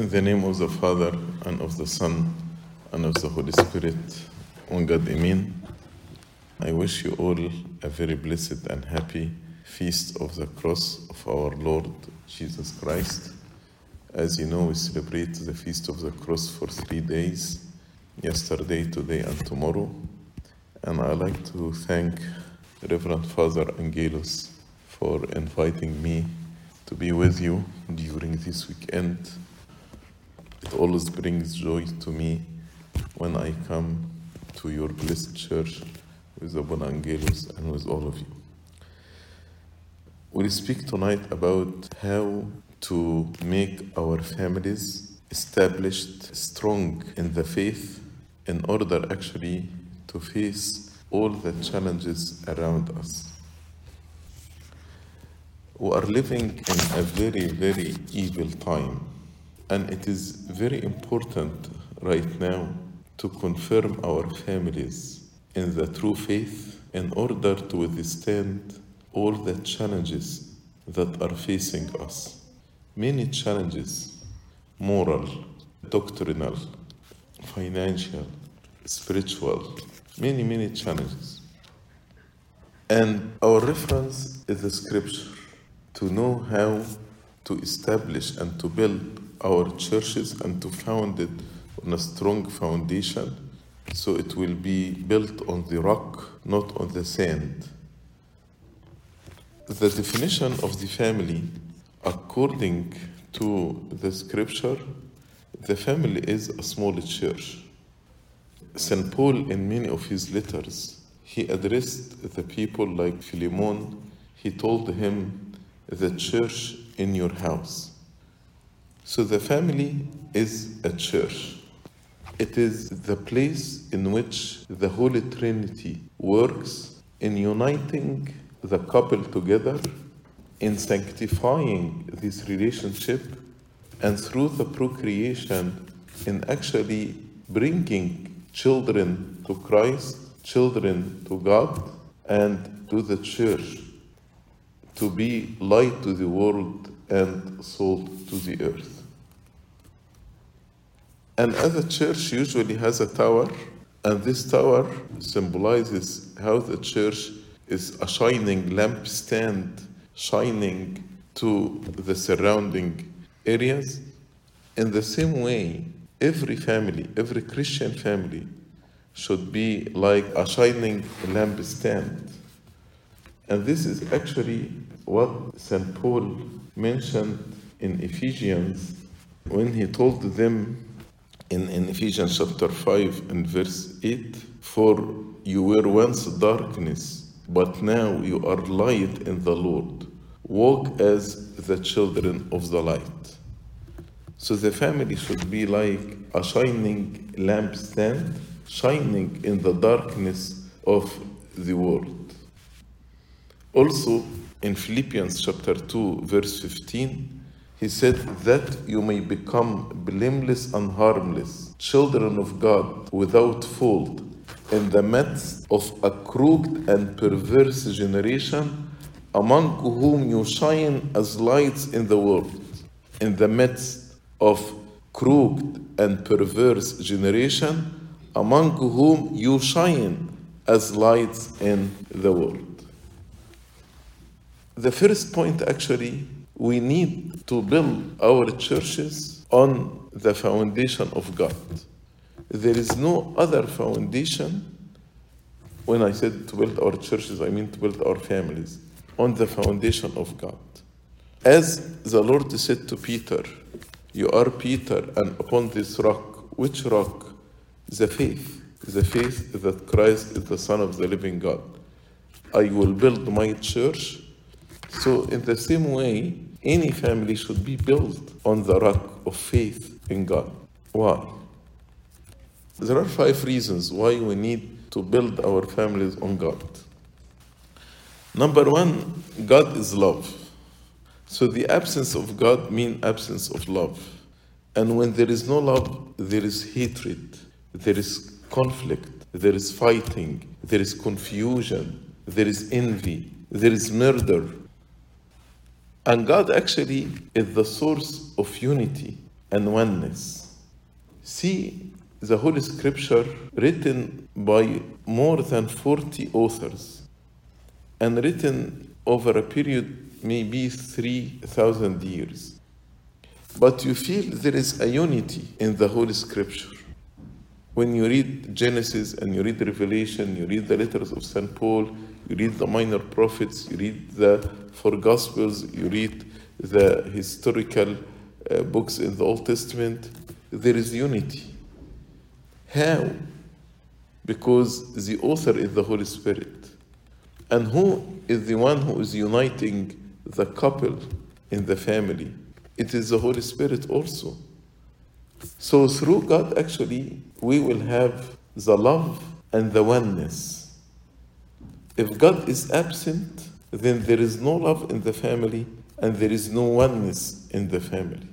In the name of the Father, and of the Son, and of the Holy Spirit, one God, Amen. I wish you all a very blessed and happy feast of the cross of our Lord Jesus Christ. As you know, we celebrate the feast of the cross for three days yesterday, today, and tomorrow. And I'd like to thank Reverend Father Angelus for inviting me to be with you during this weekend. It always brings joy to me when I come to your blessed church with Abuna Angelus and with all of you. We'll speak tonight about how to make our families established strong in the faith in order actually to face all the challenges around us. We are living in a very, very evil time, and it is very important right now to confirm our families in the true faith in order to withstand all the challenges that are facing us. Many challenges moral, doctrinal, financial, spiritual, many, many challenges. And our reference is the scripture to know how to establish and to build our churches and to found it on a strong foundation so it will be built on the rock, not on the sand. The definition of the family, according to the scripture, the family is a small church. St. Paul, in many of his letters, he addressed the people like Philemon. He told him, the church in your house. So the family is a church. It is the place in which the Holy Trinity works in uniting the couple together, in sanctifying this relationship, and through the procreation, in actually bringing children to Christ, children to God, and to the church to be light to the world and salt to the earth. And as a church usually has a tower, and this tower symbolizes how the church is a shining lampstand, shining to the surrounding areas. In the same way, every family, every Christian family, should be like a shining lampstand. And this is actually what St. Paul mentioned in Ephesians when he told them in, in Ephesians chapter 5 and verse 8 For you were once darkness, but now you are light in the Lord. Walk as the children of the light. So the family should be like a shining lampstand, shining in the darkness of the world. Also, in Philippians chapter 2, verse 15, he said, That you may become blameless and harmless, children of God, without fault, in the midst of a crooked and perverse generation, among whom you shine as lights in the world. In the midst of crooked and perverse generation, among whom you shine as lights in the world. The first point, actually, we need to build our churches on the foundation of God. There is no other foundation. When I said to build our churches, I mean to build our families on the foundation of God. As the Lord said to Peter, You are Peter, and upon this rock, which rock? The faith. The faith that Christ is the Son of the living God. I will build my church so, in the same way, any family should be built on the rock of faith in God. Why? There are five reasons why we need to build our families on God. Number one, God is love. So the absence of God means absence of love. And when there is no love, there is hatred, there is conflict, there is fighting, there is confusion, there is envy, there is murder, and God actually is the source of unity. and oneness. See the Holy Scripture written by more than 40 authors and written over a period maybe 3,000 years. But you feel there is a unity in the Holy Scripture. When you read Genesis and you read Revelation, you read the letters of St. Paul, you read the minor prophets, you read the four Gospels, you read the historical uh, books in the Old Testament, there is unity. How? Because the author is the Holy Spirit. And who is the one who is uniting the couple in the family? It is the Holy Spirit also. So through God, actually, we will have the love and the oneness. If God is absent, then there is no love in the family and there is no oneness in the family.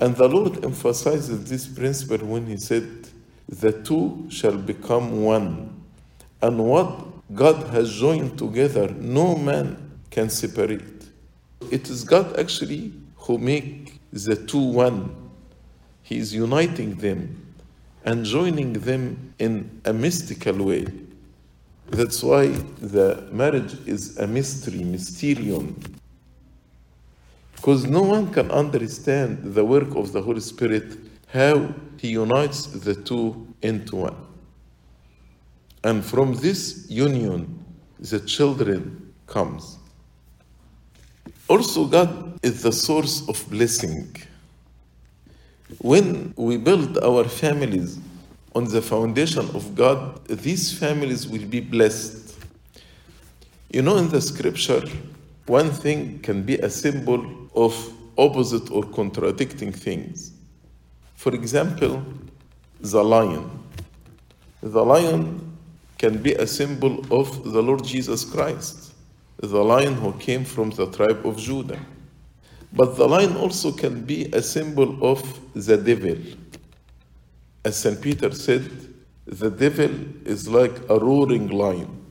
And the Lord emphasizes this principle when He said, The two shall become one. And what God has joined together, no man can separate. It is God actually who make the two one. He is uniting them and joining them in a mystical way. That's why the marriage is a mystery, mysterion. Because no one can understand the work of the Holy Spirit, how He unites the two into one. And from this union, the children comes. Also, God is the source of blessing. When we build our families on the foundation of God, these families will be blessed. You know, in the scripture, one thing can be a symbol of opposite or contradicting things. For example, the lion. The lion can be a symbol of the Lord Jesus Christ, the lion who came from the tribe of Judah. But the lion also can be a symbol of the devil. As St. Peter said, the devil is like a roaring lion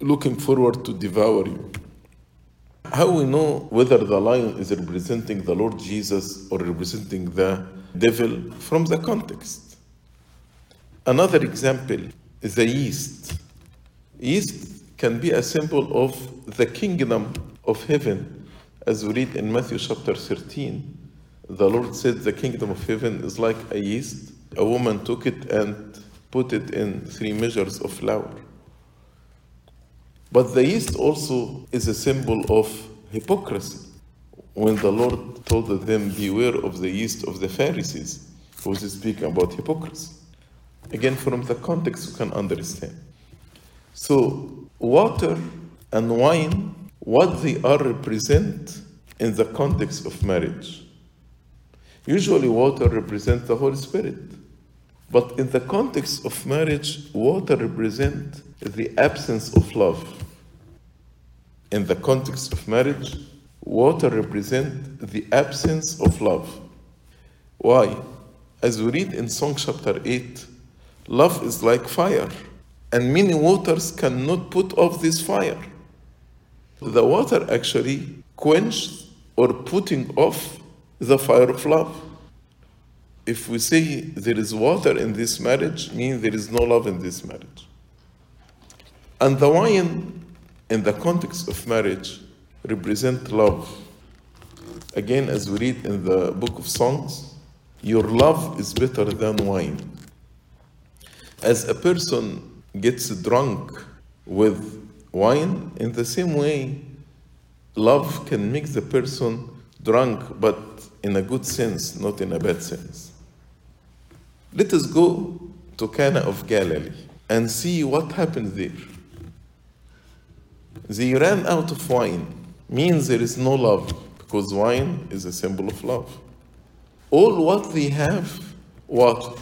looking forward to devour you. How we know whether the lion is representing the Lord Jesus or representing the devil from the context? Another example is the yeast. Yeast can be a symbol of the kingdom of heaven, as we read in Matthew chapter 13. The Lord said, The kingdom of heaven is like a yeast. A woman took it and put it in three measures of flour. But the yeast also is a symbol of hypocrisy. When the Lord told them, Beware of the yeast of the Pharisees, he speaking about hypocrisy. Again, from the context, you can understand. So, water and wine, what they are represent in the context of marriage. Usually, water represents the Holy Spirit. But in the context of marriage, water represents the absence of love. In the context of marriage, water represents the absence of love. Why? As we read in Song chapter 8, love is like fire, and many waters cannot put off this fire. The water actually quenched or putting off the fire of love. If we say there is water in this marriage, means there is no love in this marriage. And the wine, in the context of marriage, represent love. Again, as we read in the book of Songs, your love is better than wine. As a person gets drunk with wine, in the same way, love can make the person drunk, but in a good sense, not in a bad sense. Let us go to Cana of Galilee and see what happened there. They ran out of wine, means there is no love, because wine is a symbol of love. All what they have, water.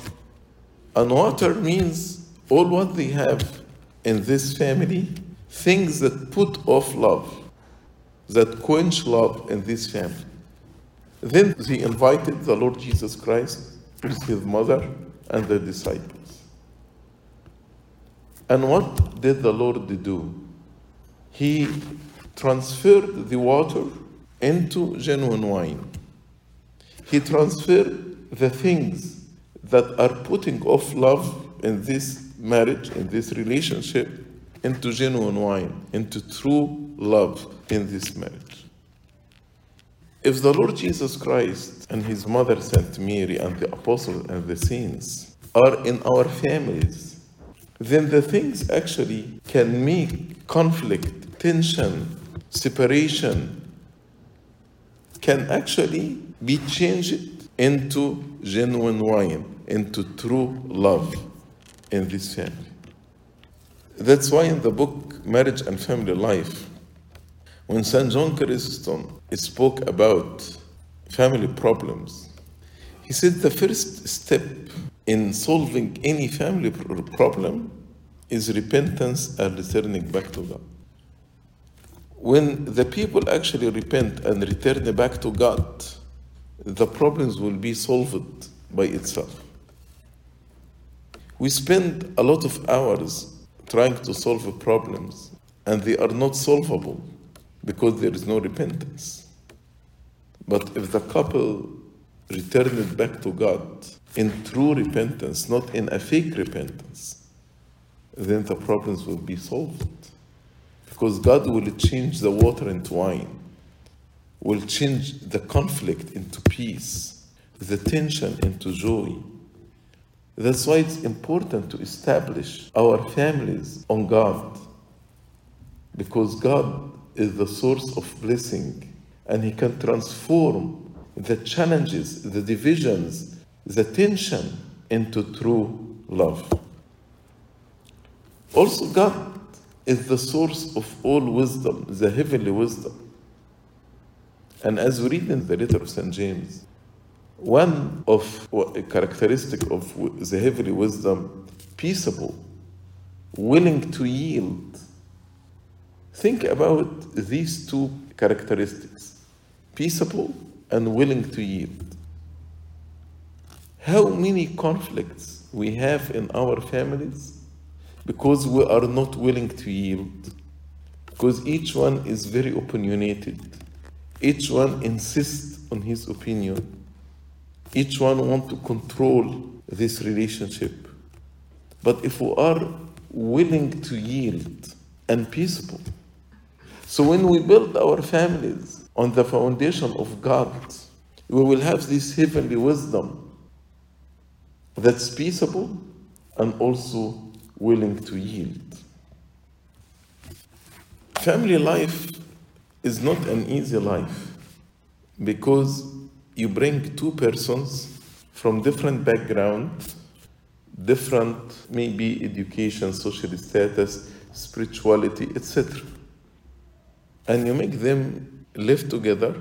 And water means all what they have in this family, things that put off love, that quench love in this family. Then they invited the Lord Jesus Christ with his mother and the disciples. And what did the Lord do? He transferred the water into genuine wine. He transferred the things that are putting off love in this marriage, in this relationship, into genuine wine, into true love in this marriage. If the Lord Jesus Christ and his mother Saint Mary and the apostles and the saints are in our families, then the things actually can make conflict, tension, separation, can actually be changed into genuine wine, into true love in this family. That's why in the book Marriage and Family Life, when St. John Chrysostom spoke about family problems, he said the first step in solving any family problem is repentance and returning back to God. When the people actually repent and return back to God, the problems will be solved by itself. We spend a lot of hours trying to solve problems, and they are not solvable because there is no repentance. But if the couple returned back to God in true repentance, not in a fake repentance, then the problems will be solved. Because God will change the water into wine, will change the conflict into peace, the tension into joy. That's why it's important to establish our families on God. Because God is the source of blessing and He can transform the challenges, the divisions, the tension into true love. Also, God is the source of all wisdom, the heavenly wisdom. And as we read in the letter of St. James, one of a characteristic of the heavenly wisdom, peaceable, willing to yield. Think about these two characteristics peaceable and willing to yield. How many conflicts we have in our families because we are not willing to yield, because each one is very opinionated, each one insists on his opinion each one want to control this relationship. But if we are willing to yield and peaceable, so when we build our families on the foundation of God, we will have this heavenly wisdom that's peaceable and also willing to yield. Family life is not an easy life because you bring two persons from different backgrounds, different maybe education, social status, spirituality, etc. And you make them live together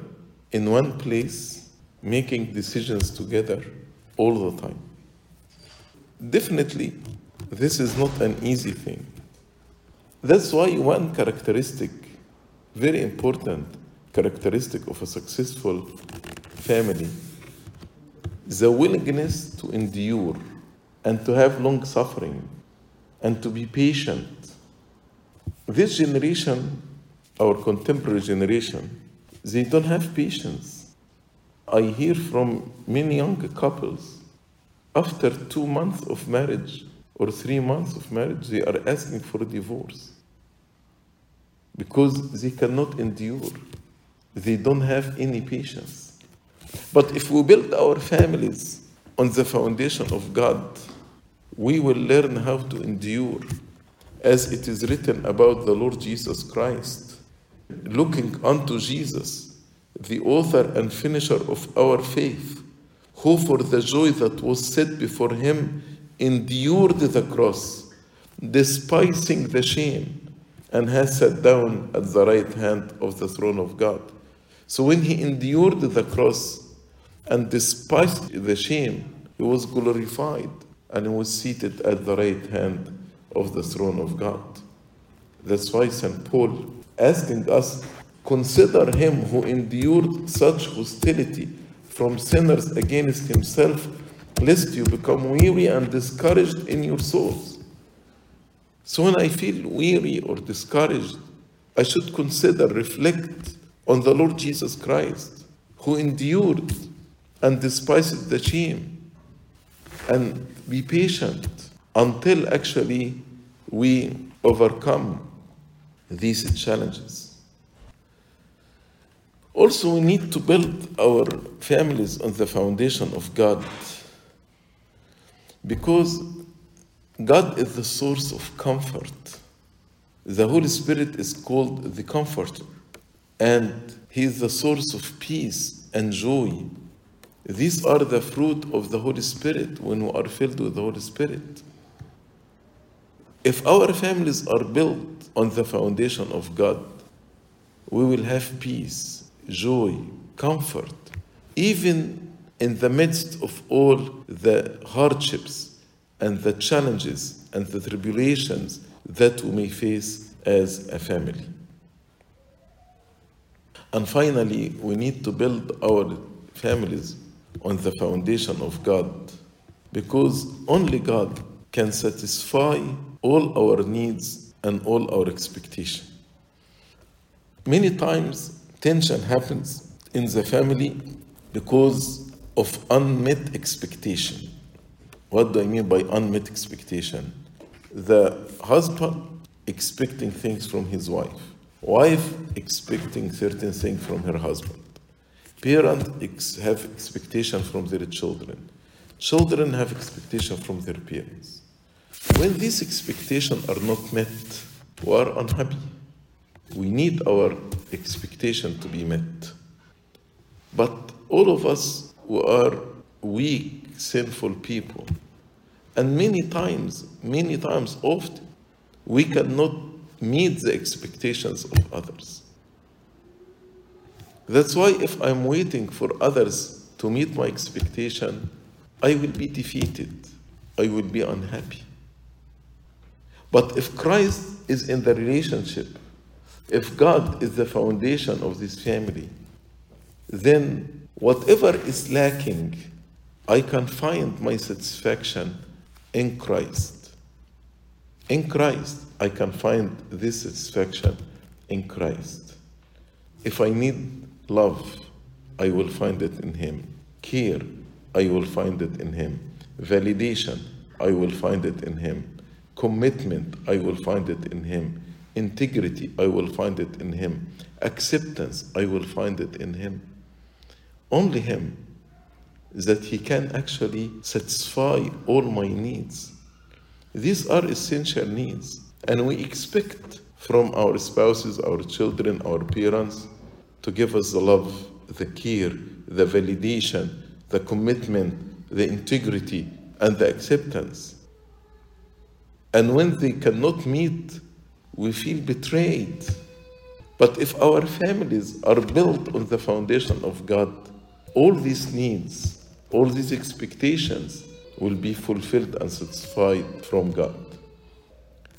in one place, making decisions together all the time. Definitely, this is not an easy thing. That's why one characteristic, very important characteristic of a successful family the willingness to endure and to have long suffering and to be patient. This generation, our contemporary generation, they don't have patience. I hear from many young couples, after two months of marriage or three months of marriage, they are asking for a divorce because they cannot endure. They don't have any patience. But if we build our families on the foundation of God, we will learn how to endure, as it is written about the Lord Jesus Christ, looking unto Jesus, the author and finisher of our faith, who for the joy that was set before him endured the cross, despising the shame, and has sat down at the right hand of the throne of God. So when he endured the cross, and despite the shame, he was glorified and he was seated at the right hand of the throne of God. That's why St. Paul asking us, consider him who endured such hostility from sinners against himself, lest you become weary and discouraged in your souls. So when I feel weary or discouraged, I should consider, reflect on the Lord Jesus Christ, who endured and despise the shame and be patient until actually we overcome these challenges. Also, we need to build our families on the foundation of God because God is the source of comfort. The Holy Spirit is called the Comforter, and He is the source of peace and joy. These are the fruit of the Holy Spirit when we are filled with the Holy Spirit. If our families are built on the foundation of God, we will have peace, joy, comfort, even in the midst of all the hardships and the challenges and the tribulations that we may face as a family. And finally, we need to build our families on the foundation of God because only God can satisfy all our needs and all our expectations. Many times, tension happens in the family because of unmet expectation. What do I mean by unmet expectation? The husband expecting things from his wife, wife expecting certain things from her husband. Parents ex- have expectation from their children. Children have expectation from their parents. When these expectations are not met, we are unhappy. We need our expectation to be met. But all of us who are weak, sinful people, and many times, many times, often, we cannot meet the expectations of others. That's why if I'm waiting for others to meet my expectation, I will be defeated. I will be unhappy. But if Christ is in the relationship, if God is the foundation of this family, then whatever is lacking, I can find my satisfaction in Christ. In Christ, I can find this satisfaction in Christ. If I need love, I will find it in Him. Care, I will find it in Him. Validation, I will find it in Him. Commitment, I will find it in Him. Integrity, I will find it in Him. Acceptance, I will find it in Him. Only Him that He can actually satisfy all my needs. These are essential needs, and we expect from our spouses, our children, our parents to give us the love, the care, the validation, the commitment, the integrity, and the acceptance. And when they cannot meet, we feel betrayed. But if our families are built on the foundation of God, all these needs, all these expectations will be fulfilled and satisfied from God.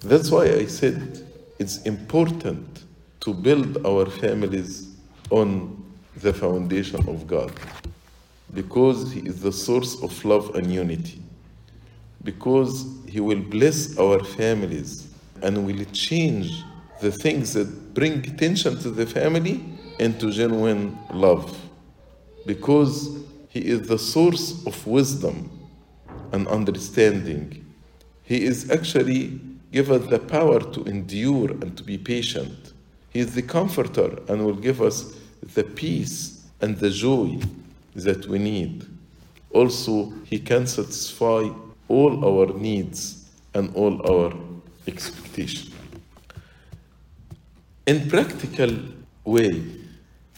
That's why I said it's important to build our families on the foundation of God because He is the source of love and unity. Because He will bless our families and will change the things that bring tension to the family into genuine love. Because He is the source of wisdom and understanding. He is actually give us the power to endure and to be patient. He is the comforter and will give us the peace and the joy that we need. Also, He can satisfy all our needs and all our expectations. In practical way,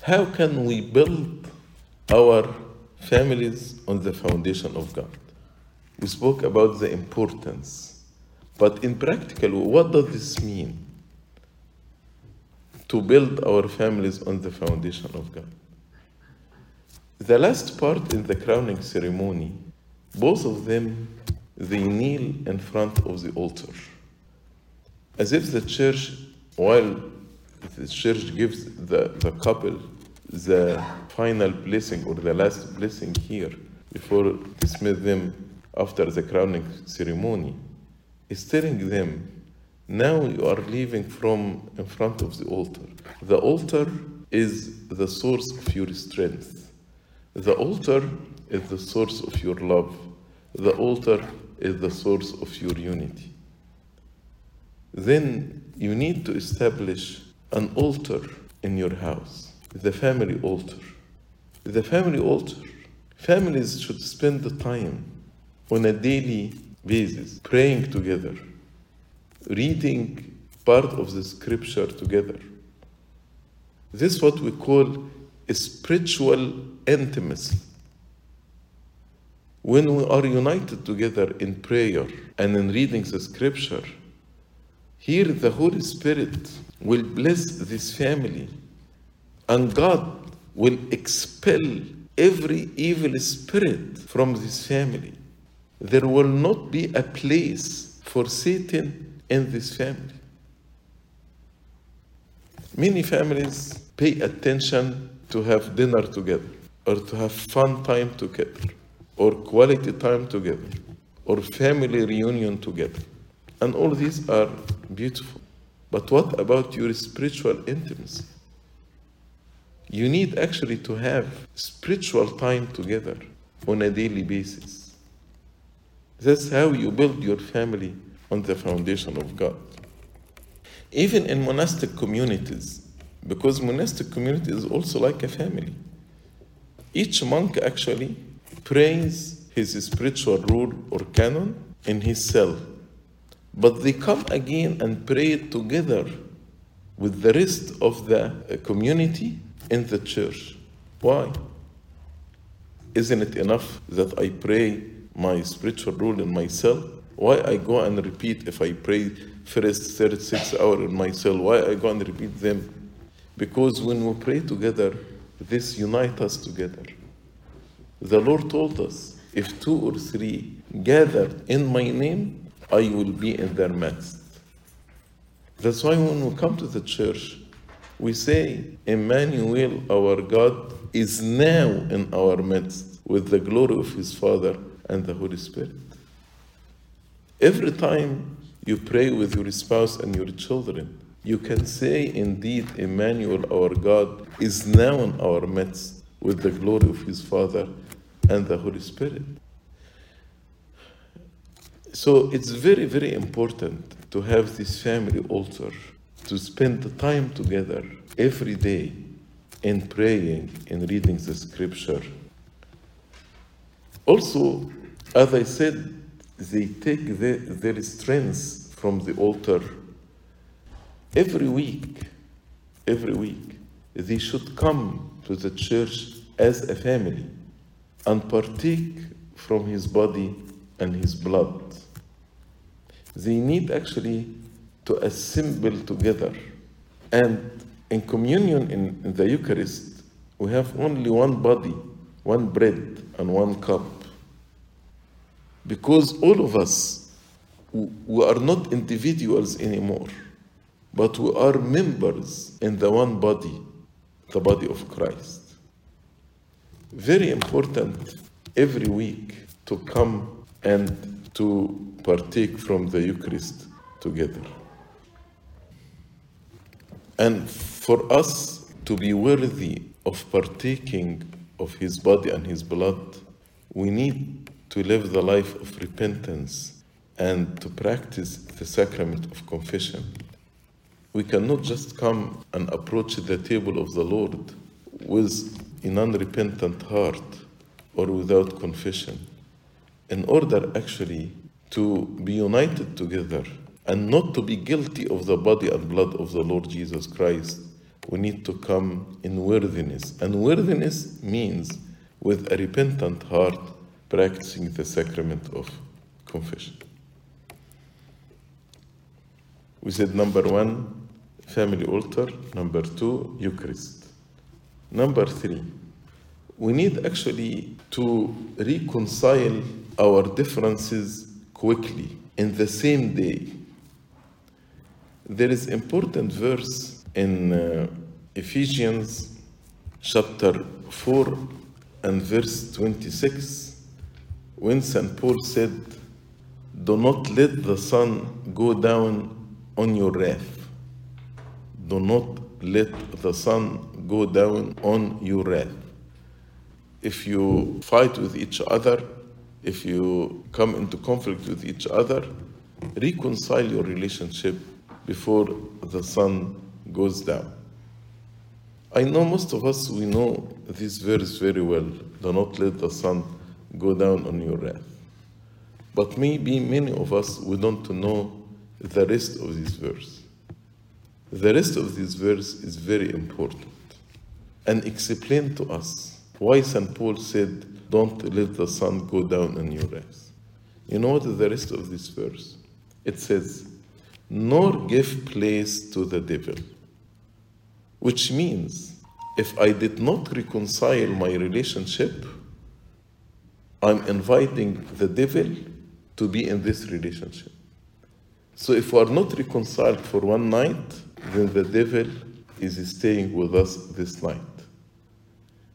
how can we build our families on the foundation of God? We spoke about the importance, but in practical, what does this mean? To build our families on the foundation of God. The last part in the crowning ceremony, both of them they kneel in front of the altar, as if the church, while the church gives the, the couple the final blessing or the last blessing here before dismiss them after the crowning ceremony, is telling them, now you are leaving from in front of the altar. The altar is the source of your strength. The altar is the source of your love. The altar is the source of your unity. Then you need to establish an altar in your house, the family altar. The family altar. Families should spend the time on a daily basis praying together, reading part of the scripture together. This is what we call spiritual intimacy. When we are united together in prayer and in reading the scripture, here the Holy Spirit will bless this family and God will expel every evil spirit from this family. There will not be a place for Satan in this family. Many families pay attention to have dinner together or to have fun time together or quality time together or family reunion together. And all these are beautiful. But what about your spiritual intimacy? You need actually to have spiritual time together on a daily basis. That's how you build your family on the foundation of God. Even in monastic communities, because monastic community is also like a family. Each monk actually prays his spiritual rule or canon in his cell. But they come again and pray together with the rest of the uh, community in the church. Why? Isn't it enough that I pray my spiritual rule in my cell? Why I go and repeat if I pray first, third, sixth hour in my cell? Why I go and repeat them? Because when we pray together, this unites us together. The Lord told us, if two or three gather in my name, I will be in their midst. That's why when we come to the church, we say, Emmanuel, our God, is now in our midst with the glory of his Father and the Holy Spirit. Every time you pray with your spouse and your children, you can say, Indeed, Emmanuel, our God, is now in our midst with the glory of his Father and the Holy Spirit. So it's very, very important to have this family altar, to spend the time together every day in praying and reading the scripture. Also, as I said, they take the, their strength from the altar every week. Every week, they should come to the church as a family and partake from his body and his blood. They need actually to assemble together. And in communion in, in the Eucharist, we have only one body, one bread, and one cup. Because all of us, we are not individuals anymore, but we are members in the one body, the body of Christ. Very important every week to come and to partake from the Eucharist together. And for us to be worthy of partaking of His body and His blood, we need to live the life of repentance and to practice the sacrament of confession. We cannot just come and approach the table of the Lord with an unrepentant heart or without confession. In order actually to be united together and not to be guilty of the body and blood of the Lord Jesus Christ, we need to come in worthiness. And worthiness means with a repentant heart practicing the sacrament of confession. We said number one, family altar. Number two, Eucharist. Number three, we need actually to reconcile our differences quickly in the same day. There is important verse in uh, Ephesians chapter 4 and verse 26 when St. Paul said, Do not let the sun go down on your wrath. Do not let the sun go down on your wrath. if you fight with each other, if you come into conflict with each other, reconcile your relationship before the sun goes down. I know most of us, we know this verse very well. Do not let the sun go down on your wrath. But maybe many of us, we don't know the rest of this verse. The rest of this verse is very important and explain to us why St. Paul said, Don't let the sun go down on your wrath. You know what is the rest of this verse? It says, Nor give place to the devil. Which means, if I did not reconcile my relationship, I'm inviting the devil to be in this relationship. So if we are not reconciled for one night, then the devil is staying with us this night.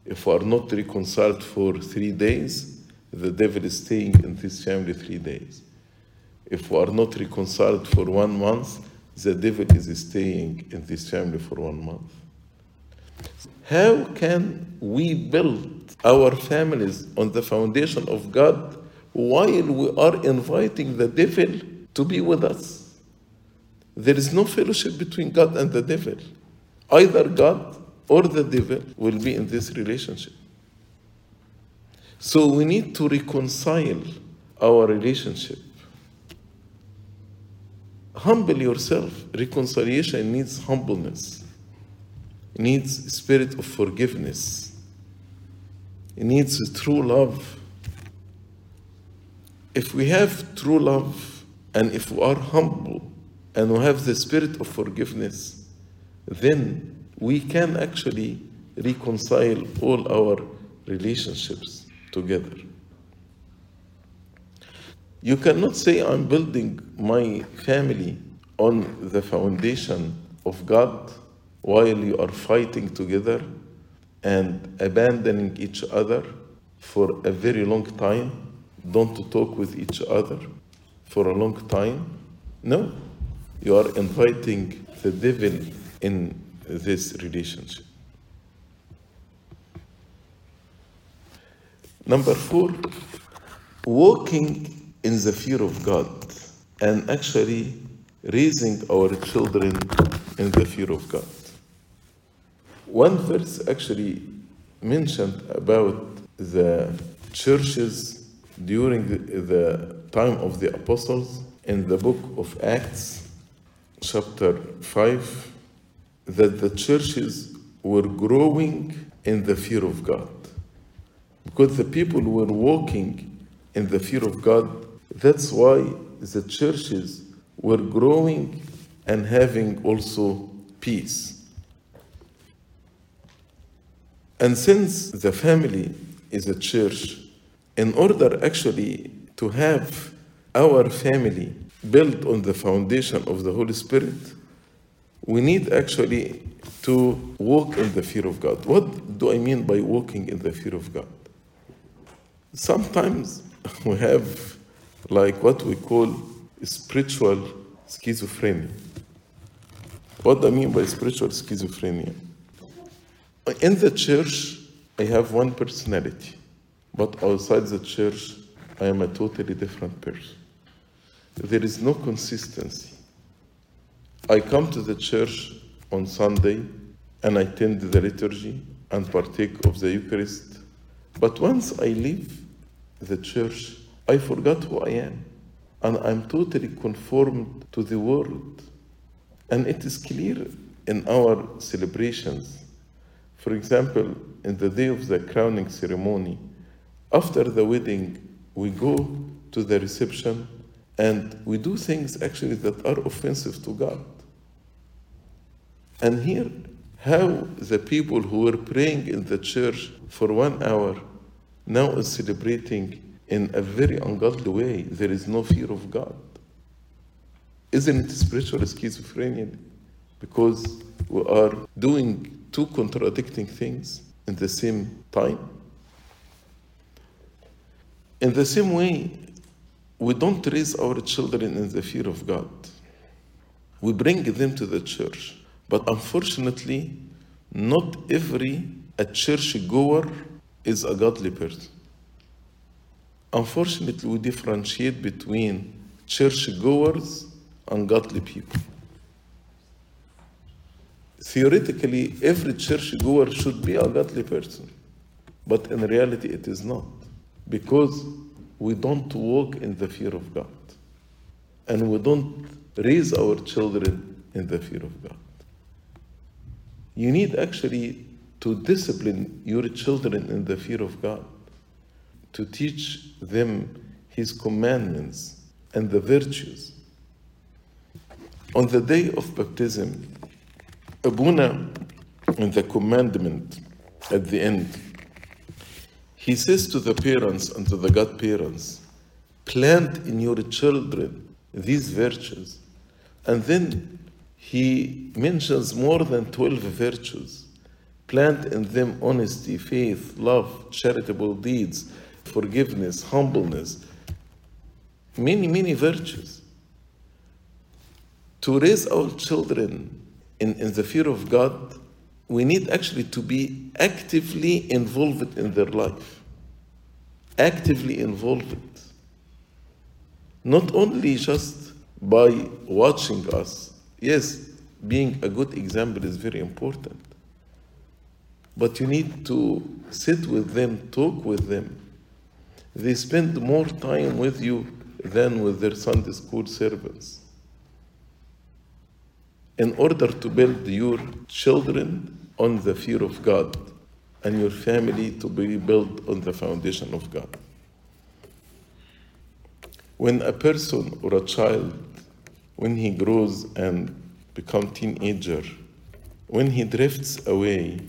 If we are not reconciled for three days, the devil is staying in this family three days. If we are not reconciled for one month, the devil is staying in this family for one month. How can we build our families on the foundation of God while we are inviting the devil to be with us? There is no fellowship between God and the devil. Either God or the devil will be in this relationship. So we need to reconcile our relationship. Humble yourself. Reconciliation needs humbleness. It needs spirit of forgiveness. It needs true love. If we have true love and if we are humble and we have the spirit of forgiveness, then we can actually reconcile all our relationships together. You cannot say, I'm building my family on the foundation of God while you are fighting together and abandoning each other for a very long time. Don't talk with each other for a long time. No, you are inviting the devil in this relationship. Number four, walking in the fear of God and actually raising our children in the fear of God. One verse actually mentioned about the churches during the time of the apostles in the book of Acts, chapter 5, that the churches were growing in the fear of God. Because the people were walking in the fear of God, that's why the churches were growing and having also peace. And since the family is a church, in order actually to have our family built on the foundation of the Holy Spirit, we need actually to walk in the fear of God. What do I mean by walking in the fear of God? Sometimes we have like what we call spiritual schizophrenia. What do I mean by spiritual schizophrenia? In the church, I have one personality, but outside the church, I am a totally different person. There is no consistency. I come to the church on Sunday and I attend the liturgy and partake of the Eucharist. But once I leave the church, I forgot who I am. And I'm totally conformed to the world. And it is clear in our celebrations. For example, in the day of the crowning ceremony, after the wedding, we go to the reception and we do things actually that are offensive to God. And here, how the people who were praying in the church for one hour now is celebrating in a very ungodly way. There is no fear of God. Isn't it spiritual schizophrenia? Because we are doing two contradicting things in the same time. In the same way, we don't raise our children in the fear of God. We bring them to the church. But unfortunately, not every a church goer is a godly person. Unfortunately, we differentiate between church goers and godly people. Theoretically, every churchgoer should be a godly person, but in reality, it is not because we don't walk in the fear of God and we don't raise our children in the fear of God. You need actually to discipline your children in the fear of God, to teach them His commandments and the virtues. On the day of baptism, Abuna, in the commandment at the end, he says to the parents and to the godparents, plant in your children these virtues. And then he mentions more than 12 virtues. Plant in them honesty, faith, love, charitable deeds, forgiveness, humbleness, many, many virtues. To raise our children in, in the fear of God, we need actually to be actively involved in their life. Actively involved. Not only just by watching us. Yes, being a good example is very important. But you need to sit with them, talk with them. They spend more time with you than with their Sunday school servants. In order to build your children on the fear of God and your family to be built on the foundation of God. When a person or a child, when he grows and become teenager, when he drifts away,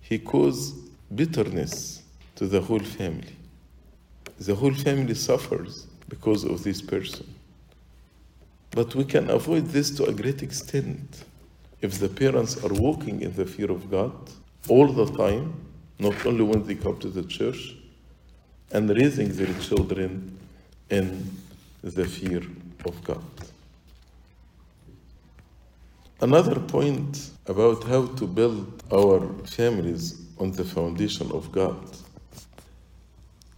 he causes bitterness to the whole family. The whole family suffers because of this person. But we can avoid this to a great extent if the parents are walking in the fear of God all the time, not only when they come to the church, and raising their children in the fear of God. Another point about how to build our families on the foundation of God.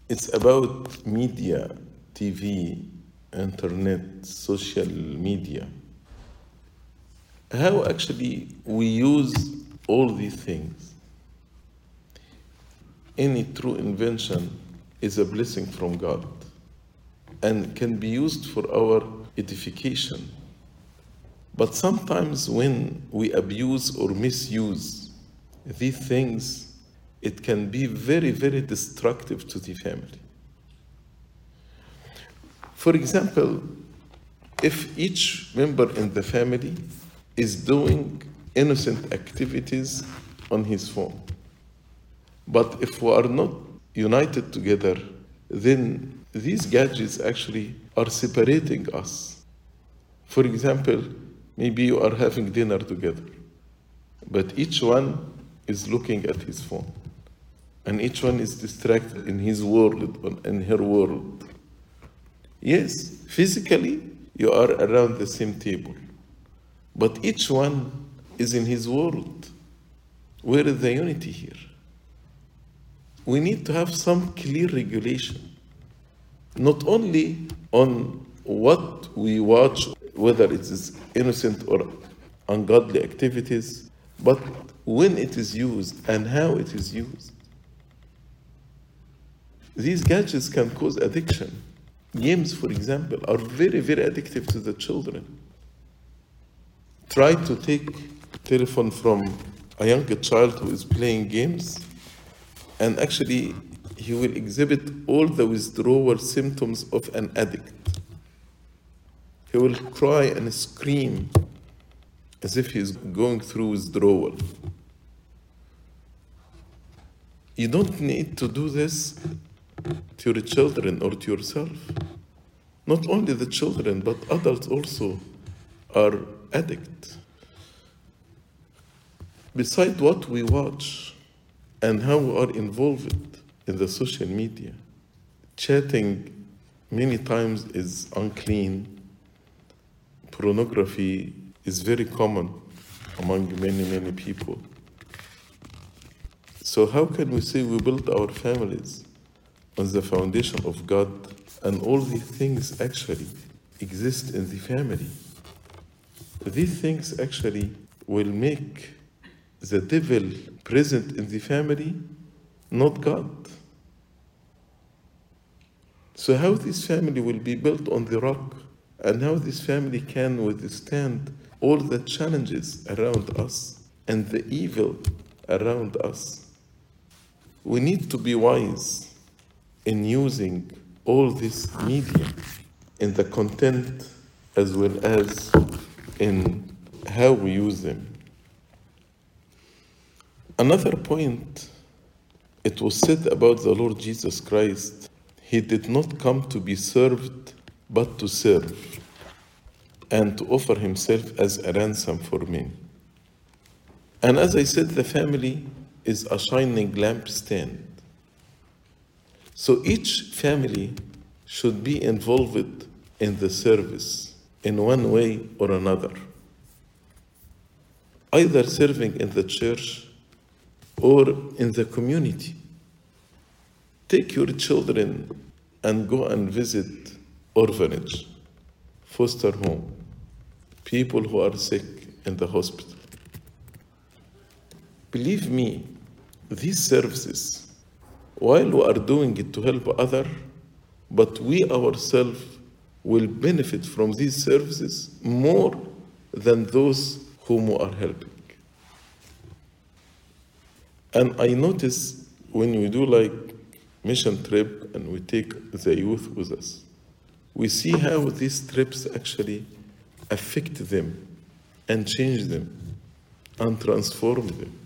It's about media, TV, internet, social media. How actually we use all these things. Any true invention is a blessing from God and can be used for our edification. But sometimes when we abuse or misuse these things, it can be very, very destructive to the family. For example, if each member in the family is doing innocent activities on his phone, but if we are not united together, then these gadgets actually are separating us. For example, maybe you are having dinner together, but each one is looking at his phone, and each one is distracted in his world, in her world. Yes, physically you are around the same table, but each one is in his world. Where is the unity here? We need to have some clear regulation, not only on what we watch, whether it is innocent or ungodly activities, but when it is used and how it is used. These gadgets can cause addiction. Games, for example, are very, very addictive to the children. Try to take telephone from a young child who is playing games, and actually he will exhibit all the withdrawal symptoms of an addict. He will cry and scream as if he's going through withdrawal. You don't need to do this to your children or to yourself. Not only the children, but adults also are addicts. Beside what we watch and how we are involved in the social media, chatting many times is unclean. Pornography is very common among many, many people So, how can we say we build our families on the foundation of God and all these things actually exist in the family? These things actually will make the devil present in the family, not God. So, how this family will be built on the rock and how this family can withstand all the challenges around us and the evil around us. We need to be wise in using all this media in the content as well as in how we use them. Another point, it was said about the Lord Jesus Christ, He did not come to be served, but to serve, and to offer Himself as a ransom for men. And as I said, the family is a shining lampstand. So each family should be involved in the service in one way or another, either serving in the church or in the community. Take your children and go and visit orphanage, foster home, people who are sick in the hospital. Believe me, these services, while we are doing it to help other, but we ourselves will benefit from these services more than those whom we are helping. And I notice when we do like mission trip and we take the youth with us, we see how these trips actually affect them and change them and transform them.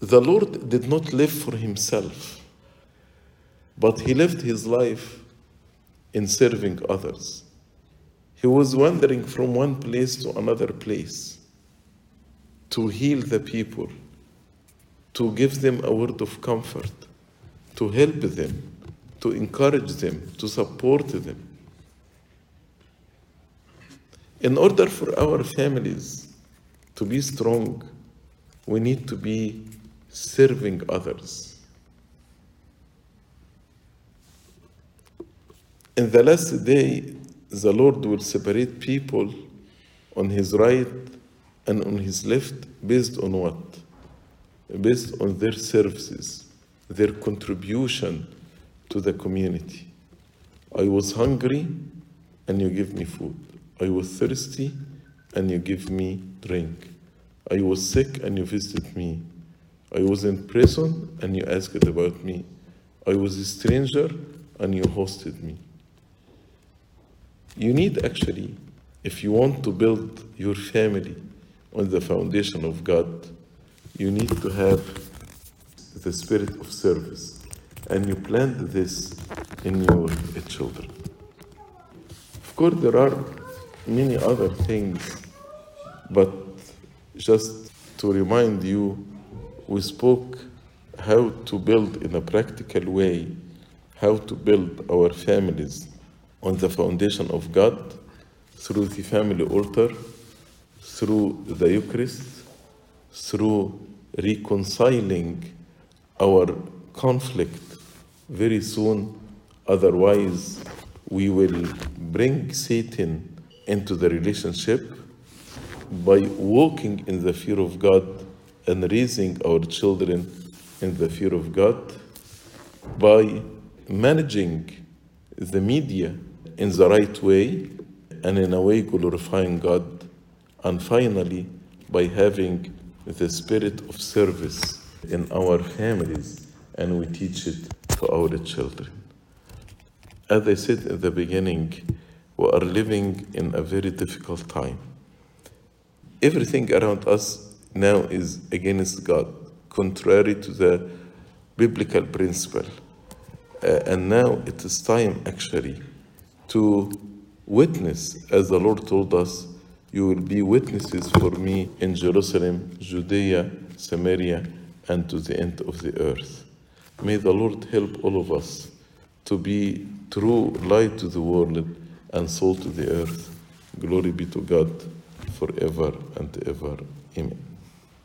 The Lord did not live for himself, but he lived his life in serving others. He was wandering from one place to another place to heal the people, to give them a word of comfort, to help them, to encourage them, to support them. In order for our families to be strong, we need to be serving others. In the last day, the Lord will separate people on his right and on his left based on what? Based on their services, their contribution to the community. I was hungry and you give me food. I was thirsty and you give me drink. I was sick and you visited me. I was in prison and you asked about me. I was a stranger and you hosted me. You need actually, if you want to build your family on the foundation of God, you need to have the spirit of service. And you plant this in your children. Of course, there are many other things, but just to remind you, we spoke how to build in a practical way, how to build our families on the foundation of God through the family altar, through the Eucharist, through reconciling our conflict very soon. Otherwise, we will bring Satan into the relationship by walking in the fear of God and raising our children in the fear of God, by managing the media in the right way and in a way glorifying God, and finally by having the spirit of service in our families and we teach it to our children. As I said at the beginning, we are living in a very difficult time. Everything around us now is against God, contrary to the biblical principle. Uh, and now it is time actually to witness, as the Lord told us, you will be witnesses for me in Jerusalem, Judea, Samaria, and to the end of the earth. May the Lord help all of us to be true light to the world and salt to the earth. Glory be to God forever and ever. Amen.